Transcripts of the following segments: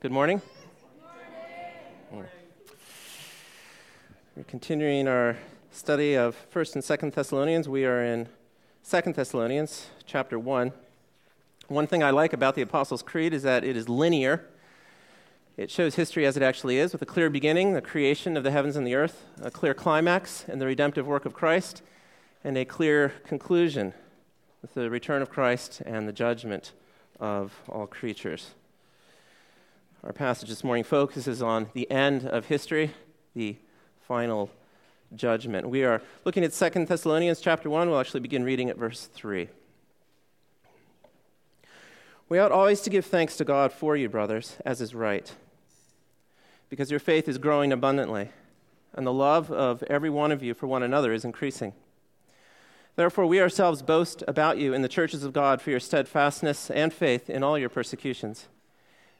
Good morning. We're continuing our study of 1st and 2nd Thessalonians. We are in 2nd Thessalonians, chapter 1. One thing I like about the Apostles' Creed is that it is linear. It shows history as it actually is, with a clear beginning, the creation of the heavens and the earth, a clear climax, and the redemptive work of Christ, and a clear conclusion with the return of Christ and the judgment of all creatures. Our passage this morning focuses on the end of history, the final judgment. We are looking at 2 Thessalonians chapter 1. We'll actually begin reading at verse 3. We ought always to give thanks to God for you, brothers, as is right, because your faith is growing abundantly, and the love of every one of you for one another is increasing. Therefore, we ourselves boast about you in the churches of God for your steadfastness and faith in all your persecutions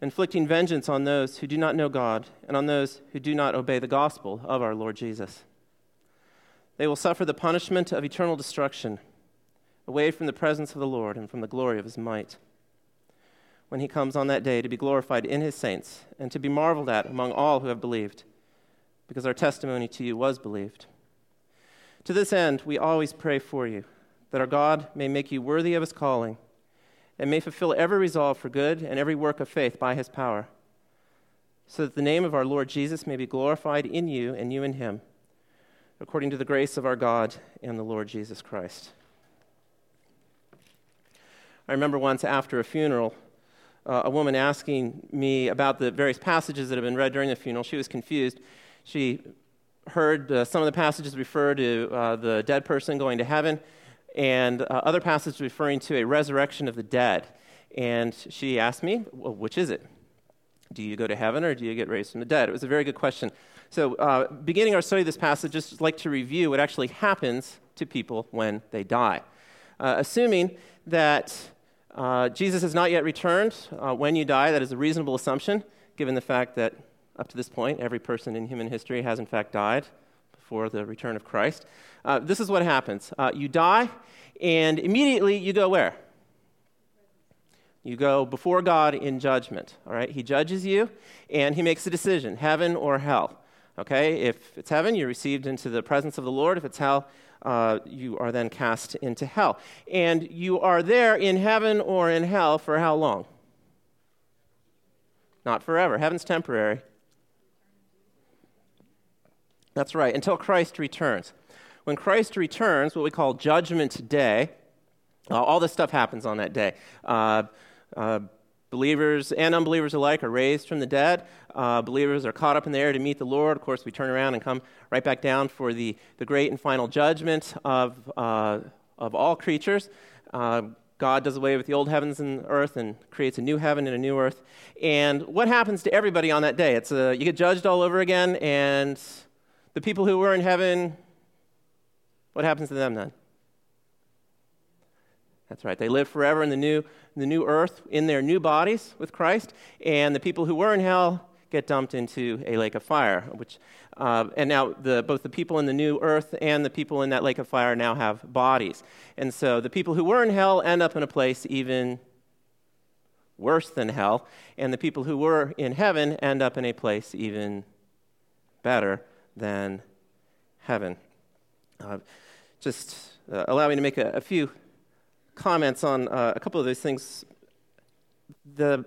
inflicting vengeance on those who do not know God and on those who do not obey the gospel of our Lord Jesus. They will suffer the punishment of eternal destruction, away from the presence of the Lord and from the glory of his might, when he comes on that day to be glorified in his saints and to be marveled at among all who have believed, because our testimony to you was believed. To this end, we always pray for you, that our God may make you worthy of his calling and may fulfill every resolve for good and every work of faith by his power, so that the name of our Lord Jesus may be glorified in you and you in him, according to the grace of our God and the Lord Jesus Christ. I remember once after a funeral, uh, a woman asking me about the various passages that have been read during the funeral. She was confused. She heard uh, some of the passages refer to uh, the dead person going to heaven, and uh, other passages referring to a resurrection of the dead. And she asked me, well, which is it? Do you go to heaven or do you get raised from the dead? It was a very good question. So, uh, beginning our study of this passage, just like to review what actually happens to people when they die. Uh, assuming that uh, Jesus has not yet returned uh, when you die, that is a reasonable assumption, given the fact that up to this point, every person in human history has in fact died before the return of Christ. Uh, this is what happens uh, you die, and immediately you go where? You go before God in judgment. All right? He judges you, and he makes a decision heaven or hell. Okay? If it's heaven, you're received into the presence of the Lord. If it's hell, uh, you are then cast into hell. And you are there in heaven or in hell for how long? Not forever. Heaven's temporary. That's right, until Christ returns. When Christ returns, what we call Judgment Day, uh, all this stuff happens on that day. Uh, uh, believers and unbelievers alike are raised from the dead. Uh, believers are caught up in the air to meet the Lord. Of course, we turn around and come right back down for the, the great and final judgment of, uh, of all creatures. Uh, God does away with the old heavens and earth and creates a new heaven and a new earth. And what happens to everybody on that day? It's a, you get judged all over again, and the people who were in heaven, what happens to them then? That's right. They live forever in the new, the new earth, in their new bodies with Christ. And the people who were in hell get dumped into a lake of fire. Which, uh, and now the, both the people in the new earth and the people in that lake of fire now have bodies. And so the people who were in hell end up in a place even worse than hell. And the people who were in heaven end up in a place even better than heaven. Uh, just uh, allow me to make a, a few comments on uh, a couple of those things. The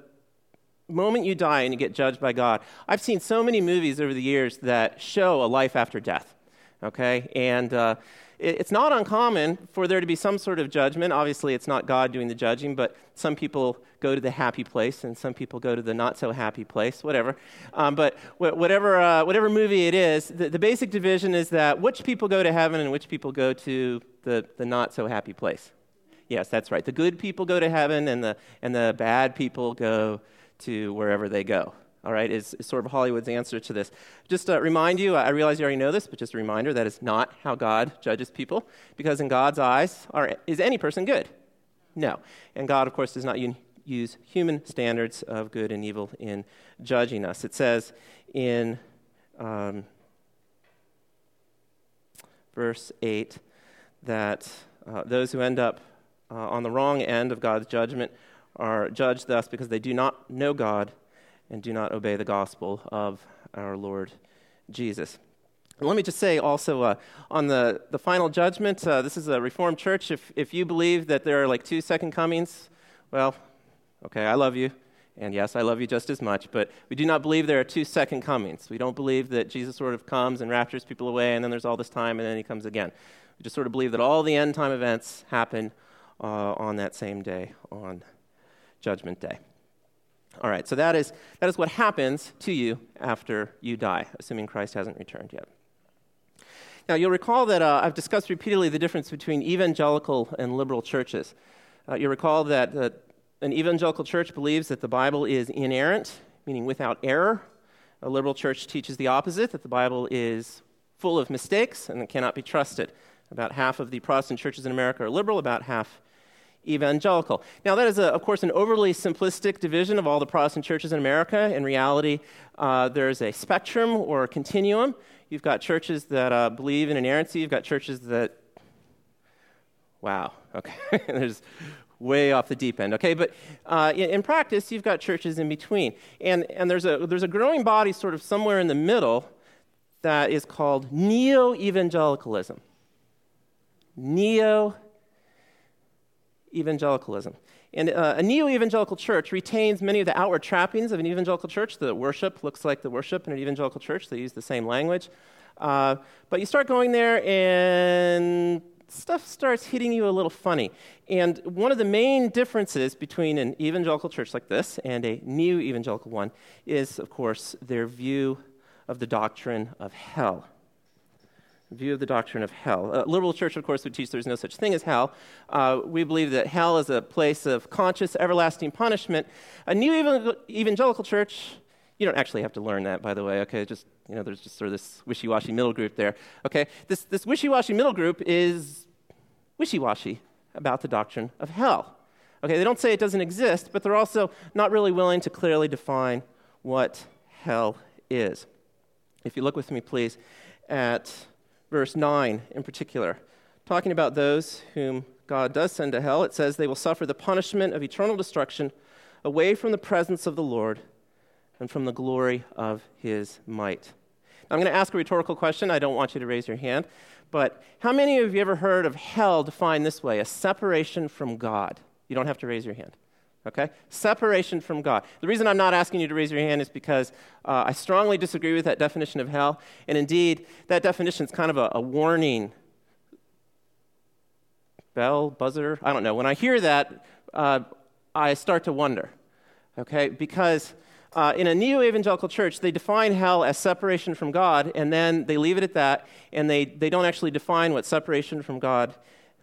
moment you die and you get judged by God, I've seen so many movies over the years that show a life after death. Okay? And uh, it's not uncommon for there to be some sort of judgment. Obviously, it's not God doing the judging, but some people go to the happy place and some people go to the not so happy place, whatever. Um, but whatever, uh, whatever movie it is, the, the, basic division is that which people go to heaven and which people go to the, the not so happy place. Yes, that's right. The good people go to heaven and the, and the bad people go to wherever they go. All right, is, is sort of Hollywood's answer to this. Just to remind you, I realize you already know this, but just a reminder that is not how God judges people, because in God's eyes, are, is any person good? No. And God, of course, does not use human standards of good and evil in judging us. It says in um, verse 8 that uh, those who end up uh, on the wrong end of God's judgment are judged thus because they do not know God and do not obey the gospel of our Lord Jesus. let me just say also uh, on the, the final judgment, uh, this is a Reformed church. If, if you believe that there are like two second comings, well, okay, I love you. And yes, I love you just as much, but we do not believe there are two second comings. We don't believe that Jesus sort of comes and raptures people away, and then there's all this time, and then he comes again. We just sort of believe that all the end time events happen uh, on that same day, on Judgment Day. All right, so that is, that is what happens to you after you die, assuming Christ hasn't returned yet. Now, you'll recall that uh, I've discussed repeatedly the difference between evangelical and liberal churches. Uh, you'll recall that uh, an evangelical church believes that the Bible is inerrant, meaning without error. A liberal church teaches the opposite, that the Bible is full of mistakes and cannot be trusted. About half of the Protestant churches in America are liberal, about half evangelical. Now, that is, a, of course, an overly simplistic division of all the Protestant churches in America. In reality, uh, there's a spectrum or a continuum. You've got churches that uh, believe in inerrancy, you've got churches that, wow, okay, there's way off the deep end, okay? But uh, in, in, practice, you've got churches in between. And, and there's, a, there's a growing body sort of somewhere in the middle that is called neo evangelicalism. Neo evangelicalism. And uh, a neo evangelical church retains many of the outward trappings of an evangelical church. The worship looks like the worship in an evangelical church, they use the same language. Uh, but you start going there, and stuff starts hitting you a little funny. And one of the main differences between an evangelical church like this and a neo evangelical one is, of course, their view of the doctrine of hell. View of the doctrine of hell. A liberal church, of course, would teach there's no such thing as hell. Uh, we believe that hell is a place of conscious, everlasting punishment. A neo evangelical church, you don't actually have to learn that, by the way, okay? Just, you know, there's just sort of this wishy washy middle group there, okay? This, this wishy washy middle group is wishy washy about the doctrine of hell. Okay, they don't say it doesn't exist, but they're also not really willing to clearly define what hell is. If you look with me, please, at verse 9 in particular, talking about those whom God does send to hell, it says they will suffer the punishment of eternal destruction away from the presence of the Lord and from the glory of his might. Now, I'm going to ask a rhetorical question. I don't want you to raise your hand. But how many of you ever heard of hell defined this way a separation from God? You don't have to raise your hand. Okay? Separation from God. The reason I'm not asking you to raise your hand is because uh, I strongly disagree with that definition of hell. And indeed, that definition is kind of a, a warning bell, buzzer, I don't know. When I hear that, uh, I start to wonder. Okay? Because uh, in a neo evangelical church, they define hell as separation from God, and then they leave it at that, and they, they don't actually define what separation from God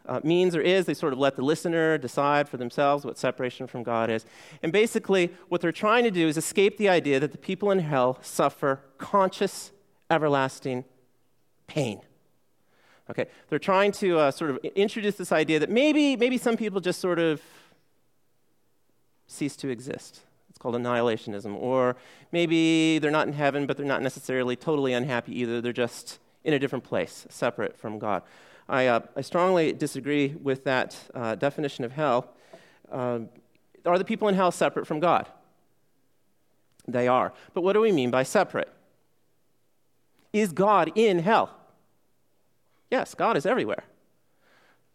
uh, means or is. They sort of let the listener decide for themselves what separation from God is. And basically, what they're trying to do is escape the idea that the people in hell suffer conscious, everlasting pain. Okay, they're trying to uh, sort of introduce this idea that maybe, maybe some people just sort of cease to exist. It's called annihilationism. Or maybe they're not in heaven, but they're not necessarily totally unhappy either. They're just in a different place, separate from God. I, uh, I strongly disagree with that uh, definition of hell. Uh, are the people in hell separate from God? They are. But what do we mean by separate? Is God in hell? Yes, God is everywhere.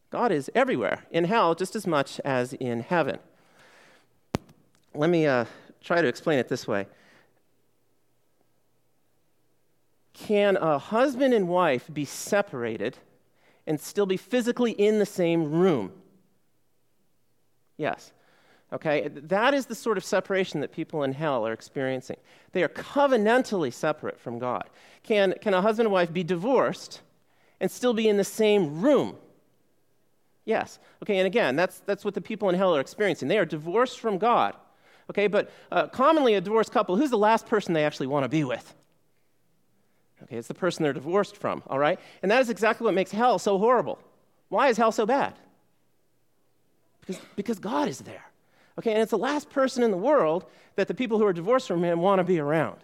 God is everywhere in hell just as much as in heaven. Let me uh, try to explain it this way. Can a husband and wife be separated and still be physically in the same room? Yes. Okay, that is the sort of separation that people in hell are experiencing. They are covenantally separate from God. Can, can a husband and wife be divorced and still be in the same room? Yes. Okay, and again, that's, that's what the people in hell are experiencing. They are divorced from God. Okay, but uh, commonly a divorced couple, who's the last person they actually want to be with? Okay, it's the person they're divorced from, all right? And that is exactly what makes hell so horrible. Why is hell so bad? Because, because God is there. Okay, and it's the last person in the world that the people who are divorced from him want to be around.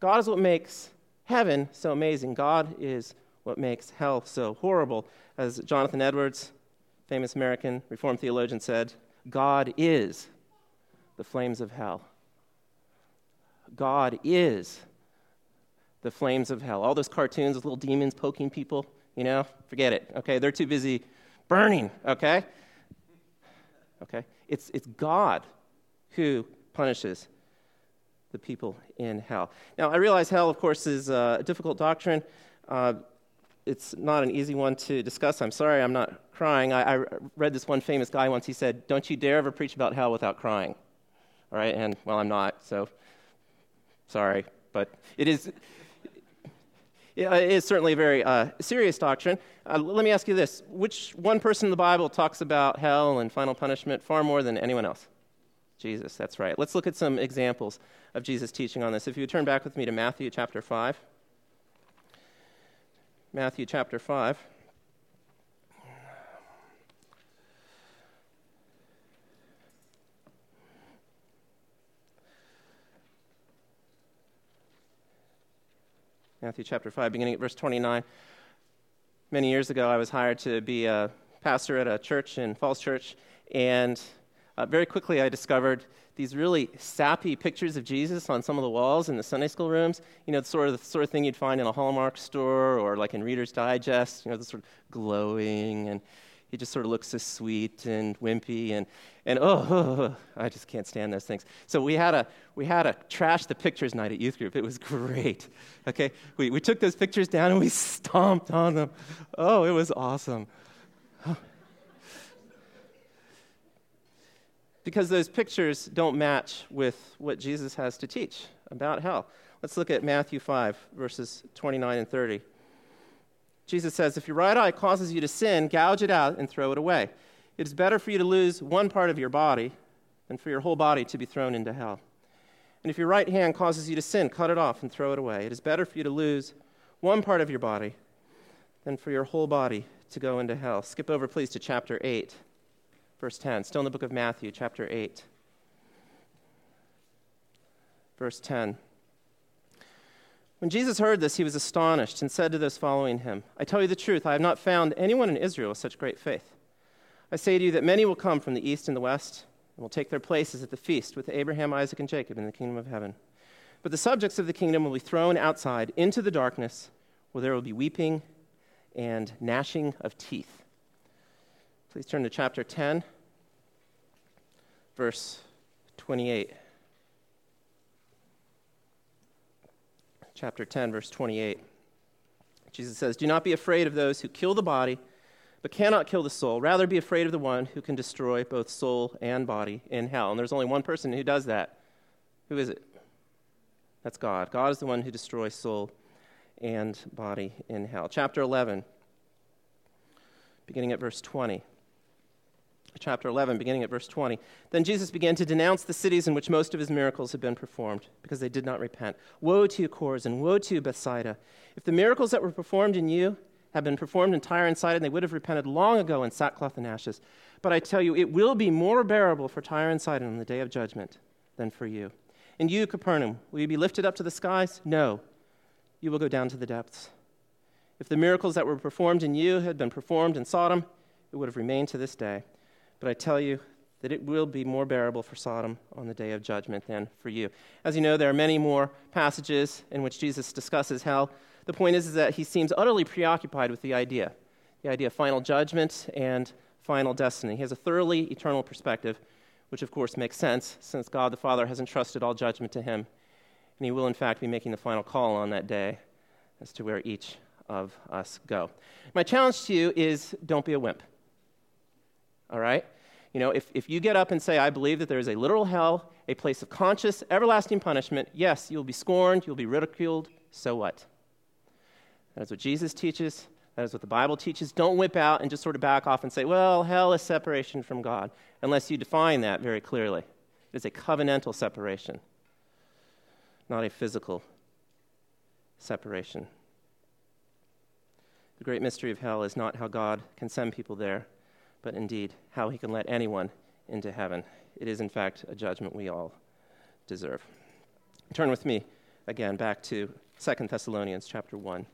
God is what makes heaven so amazing. God is what makes hell so horrible. As Jonathan Edwards, famous American Reformed theologian, said, God is the flames of hell. God is the flames of hell. All those cartoons with little demons poking people, you know, forget it. Okay, they're too busy burning, okay? Okay? It's, it's God who punishes the people in hell. Now, I realize hell, of course, is a difficult doctrine. Uh, it's not an easy one to discuss. I'm sorry, I'm not crying. I, I, read this one famous guy once. He said, Don't you dare ever preach about hell without crying. All right? And, well, I'm not, so sorry. But it is, is certainly a very uh, serious doctrine. Uh, let me ask you this which one person in the Bible talks about hell and final punishment far more than anyone else? Jesus, that's right. Let's look at some examples of Jesus' teaching on this. If you would turn back with me to Matthew chapter 5. Matthew chapter 5. Matthew chapter 5, beginning at verse 29. Many years ago, I was hired to be a pastor at a church in Falls Church, and uh, very quickly I discovered these really sappy pictures of Jesus on some of the walls in the Sunday school rooms. You know, the sort of the sort of thing you'd find in a Hallmark store or like in Reader's Digest. You know, the sort of glowing, and he just sort of looks so sweet and wimpy, and and oh, oh, oh, I just can't stand those things. So we had a we had a trash the pictures night at youth group. It was great. Okay, we we took those pictures down and we stomped on them. Oh, it was awesome. because those pictures don't match with what Jesus has to teach about hell. Let's look at Matthew 5, verses 29 and 30. Jesus says, If your right eye causes you to sin, gouge it out and throw it away. It is better for you to lose one part of your body than for your whole body to be thrown into hell. And if your right hand causes you to sin, cut it off and throw it away. It is better for you to lose one part of your body than for your whole body to go into hell. Skip over, please, to chapter 8 verse 10. Still in the book of Matthew, chapter 8. Verse 10. When Jesus heard this, he was astonished and said to those following him, I tell you the truth, I have not found anyone in Israel with such great faith. I say to you that many will come from the east and the west and will take their places at the feast with Abraham, Isaac, and Jacob in the kingdom of heaven. But the subjects of the kingdom will be thrown outside into the darkness, where there will be weeping and gnashing of teeth. Please turn to chapter 10, verse 28. Chapter 10, verse 28. Jesus says, Do not be afraid of those who kill the body, but cannot kill the soul. Rather, be afraid of the one who can destroy both soul and body in hell. And there's only one person who does that. Who is it? That's God. God is the one who destroys soul and body in hell. Chapter 11, beginning at verse 20 chapter 11, beginning at verse 20. Then Jesus began to denounce the cities in which most of his miracles had been performed, because they did not repent. Woe to you, Chorazin! Woe to you, Bethsaida! If the miracles that were performed in you had been performed in Tyre and Sidon, they would have repented long ago in sackcloth and ashes. But I tell you, it will be more bearable for Tyre and Sidon on the day of judgment than for you. And you, Capernaum, will you be lifted up to the skies? No, you will go down to the depths. If the miracles that were performed in you had been performed in Sodom, it would have remained to this day. But I tell you that it will be more bearable for Sodom on the day of judgment than for you. As you know, there are many more passages in which Jesus discusses hell. The point is, is that he seems utterly preoccupied with the idea the idea of final judgment and final destiny. He has a thoroughly eternal perspective, which of course makes sense since God the Father has entrusted all judgment to him. And he will, in fact, be making the final call on that day as to where each of us go. My challenge to you is don't be a wimp all right? You know, if, if you get up and say, I believe that there is a literal hell, a place of conscious, everlasting punishment, yes, you'll be scorned, you'll be ridiculed, so what? That is what Jesus teaches. That is what the Bible teaches. Don't whip out and just sort of back off and say, well, hell is separation from God, unless you define that very clearly. It is a covenantal separation, not a physical separation. The great mystery of hell is not how God can send people there, but indeed how he can let anyone into heaven. It is, in fact, a judgment we all deserve. Turn with me again back to 2 Thessalonians chapter 1.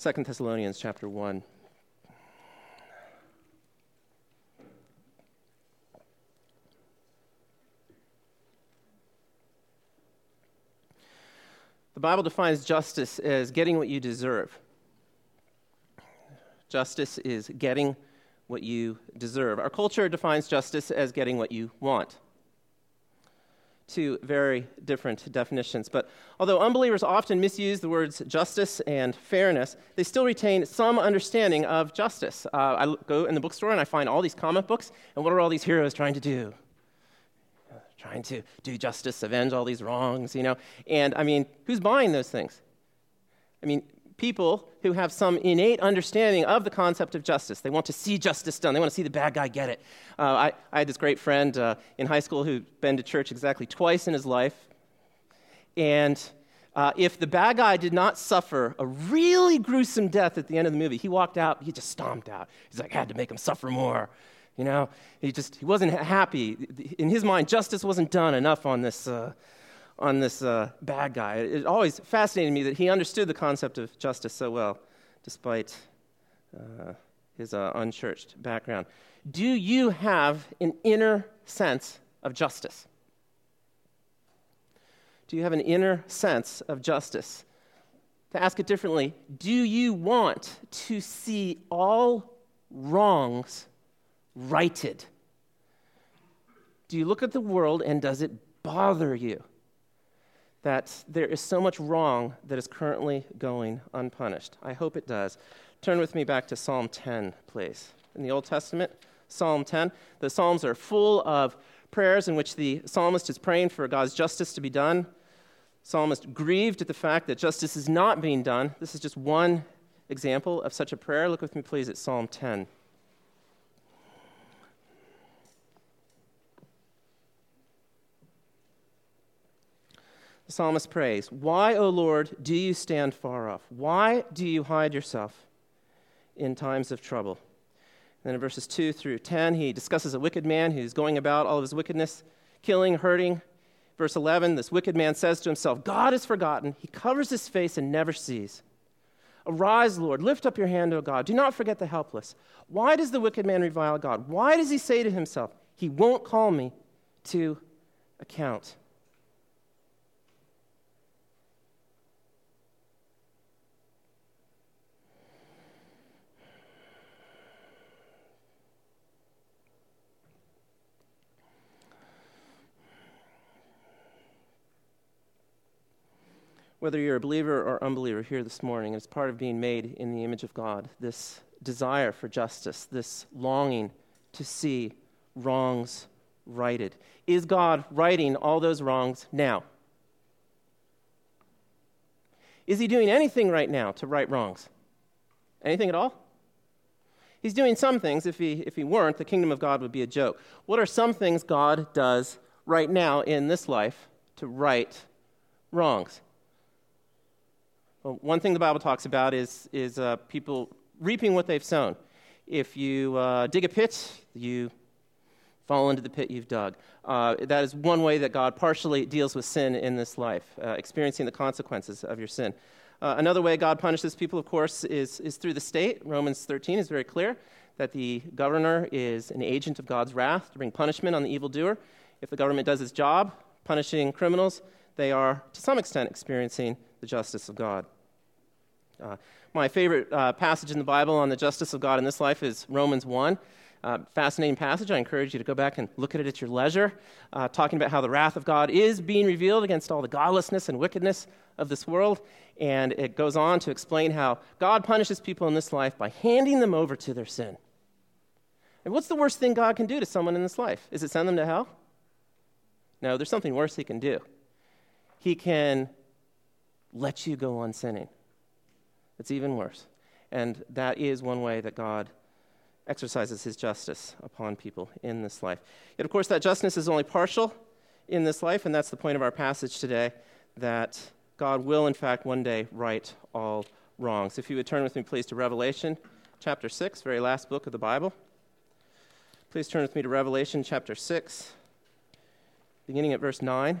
2 Thessalonians chapter 1. The Bible defines justice as getting what you deserve. Justice is getting what you deserve. Our culture defines justice as getting what you want two very different definitions. But although unbelievers often misuse the words justice and fairness, they still retain some understanding of justice. Uh, I go in the bookstore and I find all these comic books, and what are all these heroes trying to do? trying to do justice, avenge all these wrongs, you know? And I mean, who's buying those things? I mean, people who have some innate understanding of the concept of justice. They want to see justice done, they want to see the bad guy get it. Uh, I, I, had this great friend uh, in high school who'd been to church exactly twice in his life. And uh, if the bad guy did not suffer a really gruesome death at the end of the movie, he walked out, he just stomped out. He's like, I had to make him suffer more. You know, he just he wasn't happy. In his mind, justice wasn't done enough on this uh, on this uh, bad guy. It always fascinated me that he understood the concept of justice so well, despite uh, his uh, unchurched background. Do you have an inner sense of justice? Do you have an inner sense of justice? To ask it differently, do you want to see all wrongs righted? Do you look at the world and does it bother you? That there is so much wrong that is currently going unpunished. I hope it does. Turn with me back to Psalm 10, please. In the Old Testament, Psalm 10, the Psalms are full of prayers in which the psalmist is praying for God's justice to be done. Psalmist grieved at the fact that justice is not being done. This is just one example of such a prayer. Look with me, please, at Psalm 10. The psalmist prays, Why, O Lord, do you stand far off? Why do you hide yourself in times of trouble? And then in verses 2 through 10, he discusses a wicked man who's going about all of his wickedness, killing, hurting. Verse 11, this wicked man says to himself, God is forgotten. He covers his face and never sees. Arise, Lord, lift up your hand, O God. Do not forget the helpless. Why does the wicked man revile God? Why does he say to himself, He won't call me to account? Whether you're a believer or unbeliever here this morning, it's part of being made in the image of God. This desire for justice, this longing to see wrongs righted. Is God righting all those wrongs now? Is he doing anything right now to right wrongs? Anything at all? He's doing some things. If he, if he weren't, the kingdom of God would be a joke. What are some things God does right now in this life to right wrongs? One thing the Bible talks about is, is uh, people reaping what they've sown. If you uh, dig a pit, you fall into the pit you've dug. Uh, that is one way that God partially deals with sin in this life, uh, experiencing the consequences of your sin. Uh, another way God punishes people, of course, is, is through the state. Romans 13 is very clear that the governor is an agent of God's wrath to bring punishment on the evildoer. If the government does its job, punishing criminals, they are, to some extent, experiencing the justice of God. Uh, my favorite uh, passage in the Bible on the justice of God in this life is Romans 1. Uh, fascinating passage. I encourage you to go back and look at it at your leisure, uh, talking about how the wrath of God is being revealed against all the godlessness and wickedness of this world. And it goes on to explain how God punishes people in this life by handing them over to their sin. And what's the worst thing God can do to someone in this life? Is it send them to hell? No, there's something worse He can do. He can let you go on sinning. It's even worse. And that is one way that God exercises his justice upon people in this life. Yet, of course, that justice is only partial in this life, and that's the point of our passage today that God will, in fact, one day right all wrongs. If you would turn with me, please, to Revelation chapter 6, very last book of the Bible. Please turn with me to Revelation chapter 6, beginning at verse 9.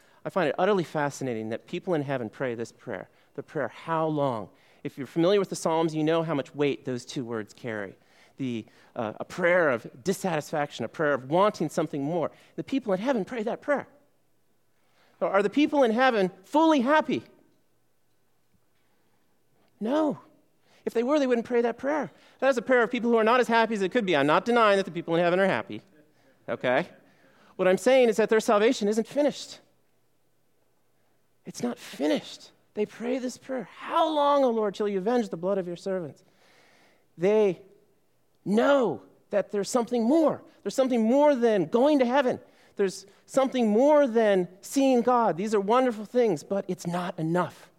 I find it utterly fascinating that people in heaven pray this prayer the prayer, How long? If you're familiar with the Psalms, you know how much weight those two words carry. The, uh, a prayer of dissatisfaction, a prayer of wanting something more. The people in heaven pray that prayer. Are the people in heaven fully happy? No. If they were, they wouldn't pray that prayer. That is a prayer of people who are not as happy as they could be. I'm not denying that the people in heaven are happy. Okay? What I'm saying is that their salvation isn't finished. It's not finished. They pray this prayer How long, O Lord, till you avenge the blood of your servants? They know that there's something more. There's something more than going to heaven. There's something more than seeing God. These are wonderful things, but it's not enough.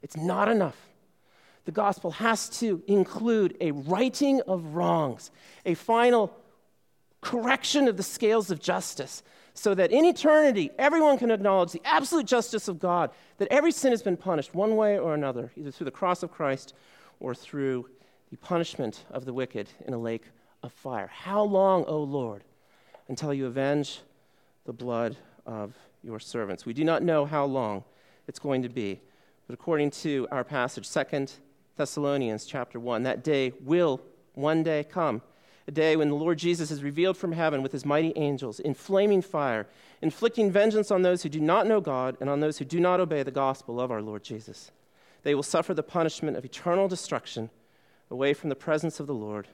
It's not enough. The gospel has to include a righting of wrongs, a final correction of the scales of justice, so that in eternity, everyone can acknowledge the absolute justice of God, that every sin has been punished one way or another, either through the cross of Christ or through the punishment of the wicked in a lake of fire. How long, O Lord, until you avenge the blood of your servants? We do not know how long it's going to be, but according to our passage, 2 Thessalonians chapter 1, that day will one day come a day when the Lord Jesus is revealed from heaven with his mighty angels in flaming fire, inflicting vengeance on those who do not know God and on those who do not obey the gospel of our Lord Jesus. They will suffer the punishment of eternal destruction away from the presence of the Lord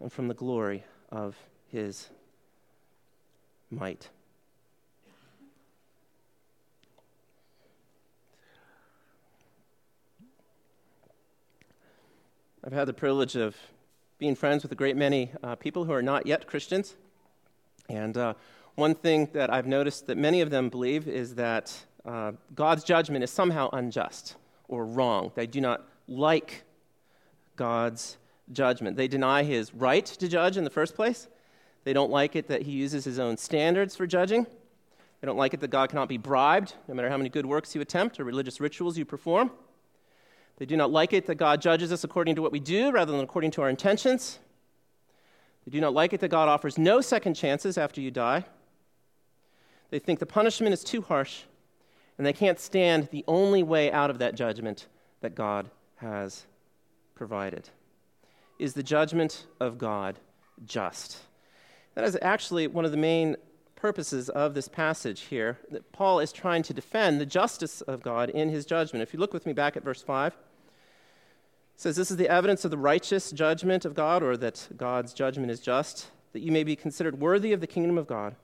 and from the glory of his might. I've had the privilege of being friends with a great many uh, people who are not yet Christians. And uh, one thing that I've noticed that many of them believe is that uh, God's judgment is somehow unjust or wrong. They do not like God's judgment. They deny his right to judge in the first place. They don't like it that he uses his own standards for judging. They don't like it that God cannot be bribed, no matter how many good works you attempt or religious rituals you perform. They do not like it that God judges us according to what we do rather than according to our intentions. They do not like it that God offers no second chances after you die. They think the punishment is too harsh, and they can't stand the only way out of that judgment that God has provided. Is the judgment of God just? That is actually one of the main purposes of this passage here that Paul is trying to defend the justice of God in his judgment. If you look with me back at verse 5, it says, This is the evidence of the righteous judgment of God, or that God's judgment is just, that you may be considered worthy of the kingdom of God,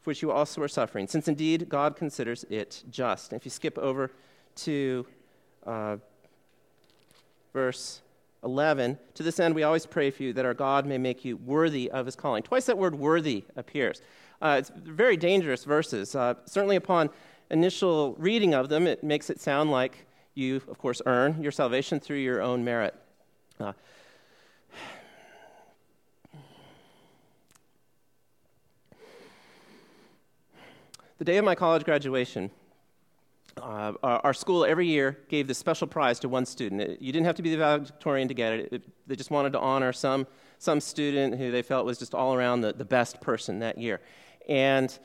for which you also are suffering, since indeed God considers it just. And if you skip over to uh, verse 11, to this end we always pray for you that our God may make you worthy of his calling. Twice that word worthy appears. Uh, it's very dangerous verses. Uh, certainly, upon initial reading of them, it makes it sound like you, of course, earn your salvation through your own merit. Uh, the day of my college graduation, uh, our, school every year gave this special prize to one student. It, you didn't have to be the valedictorian to get it. it. They just wanted to honor some, some student who they felt was just all around the, the best person that year. And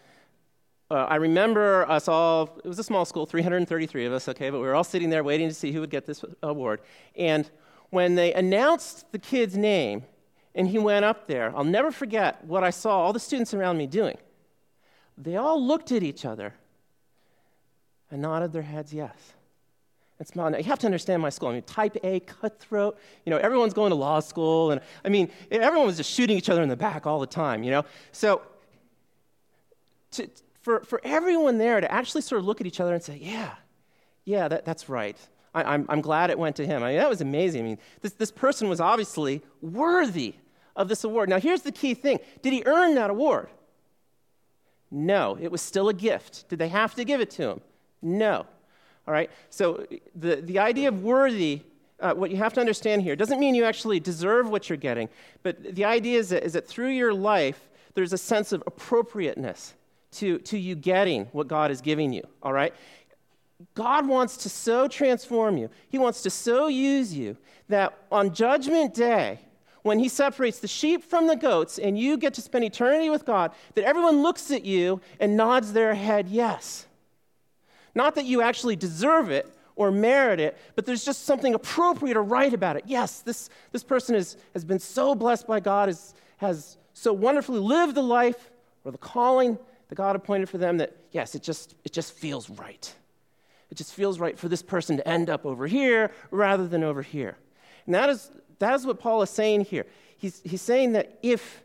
uh, I remember us all, it was a small school, 333 of us, okay, but we were all sitting there waiting to see who would get this award. And when they announced the kid's name and he went up there, I'll never forget what I saw all the students around me doing. They all looked at each other and nodded their heads yes. And smiled. Now, you have to understand my school. I mean, type A, cutthroat. You know, everyone's going to law school. And I mean, everyone was just shooting each other in the back all the time, you know? So, to, for, for everyone there to actually sort of look at each other and say, yeah, yeah, that, that's right. I, am I'm, I'm glad it went to him. I mean, that was amazing. I mean, this, this person was obviously worthy of this award. Now, here's the key thing Did he earn that award? No, it was still a gift. Did they have to give it to him? No. All right? So, the, the idea of worthy, uh, what you have to understand here, doesn't mean you actually deserve what you're getting, but the idea is that, is that through your life, there's a sense of appropriateness to, to you getting what God is giving you, all right? God wants to so transform you, He wants to so use you that on Judgment Day, when He separates the sheep from the goats and you get to spend eternity with God, that everyone looks at you and nods their head yes. Not that you actually deserve it or merit it, but there's just something appropriate or right about it. Yes, this, this person is, has been so blessed by God, has, has so wonderfully lived the life or the calling that God appointed for them that, yes, it just, it just feels right. It just feels right for this person to end up over here rather than over here. And that is, that is what Paul is saying here. He's, he's saying that if,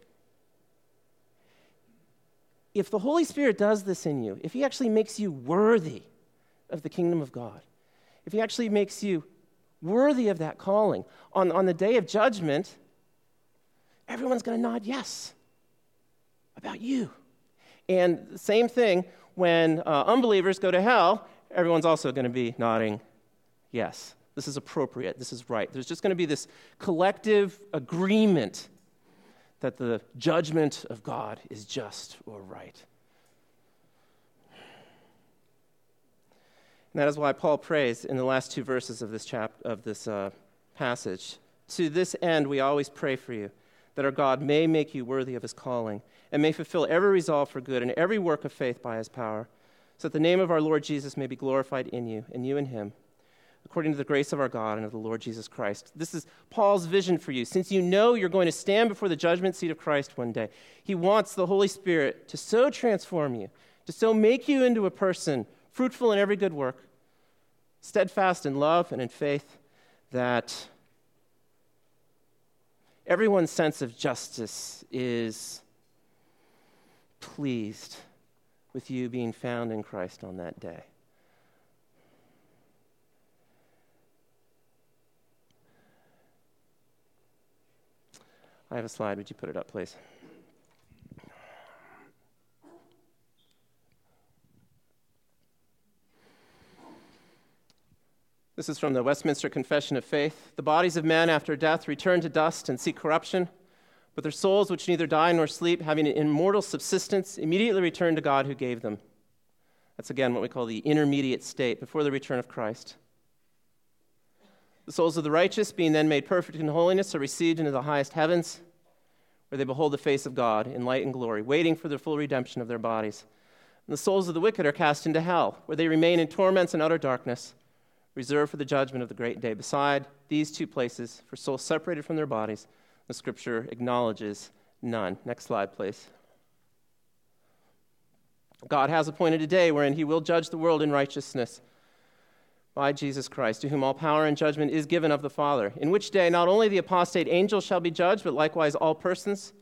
if the Holy Spirit does this in you, if he actually makes you worthy of the kingdom of God, if he actually makes you worthy of that calling, on, on the day of judgment, everyone's going to nod yes about you. And same thing, when uh, unbelievers go to hell, everyone's also going to be nodding, yes, this is appropriate, this is right. There's just going to be this collective agreement that the judgment of God is just or right. And that is why Paul prays in the last two verses of this, chap- of this uh, passage. To this end, we always pray for you, that our God may make you worthy of his calling and may fulfill every resolve for good and every work of faith by his power, so that the name of our Lord Jesus may be glorified in you and you in him, according to the grace of our God and of the Lord Jesus Christ. This is Paul's vision for you. Since you know you're going to stand before the judgment seat of Christ one day, he wants the Holy Spirit to so transform you, to so make you into a person fruitful in every good work, steadfast in love and in faith, that everyone's sense of justice is pleased with you being found in Christ on that day. I have a slide. Would you put it up, please? This is from the Westminster Confession of Faith. The bodies of men after death return to dust and seek corruption but their souls, which neither die nor sleep, having an immortal subsistence, immediately return to God who gave them. That's again what we call the intermediate state before the return of Christ. The souls of the righteous, being then made perfect in holiness, are received into the highest heavens, where they behold the face of God in light and glory, waiting for the full redemption of their bodies. And the souls of the wicked are cast into hell, where they remain in torments and utter darkness, reserved for the judgment of the great day. Beside these two places, for souls separated from their bodies, the scripture acknowledges none. Next slide, please. God has appointed a day wherein he will judge the world in righteousness by Jesus Christ, to whom all power and judgment is given of the Father, in which day not only the apostate angels shall be judged, but likewise all persons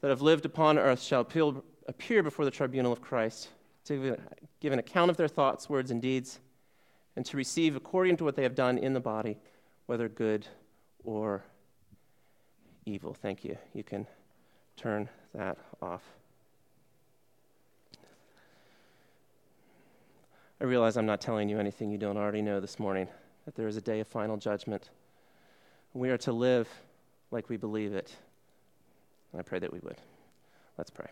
that have lived upon earth shall appear before the tribunal of Christ, to give an account of their thoughts, words, and deeds, and to receive according to what they have done in the body, whether good or evil. Thank you. You can turn that off. I realize I'm not telling you anything you don't already know this morning, that there is a day of final judgment. We are to live like we believe it. And I pray that we would. Let's pray.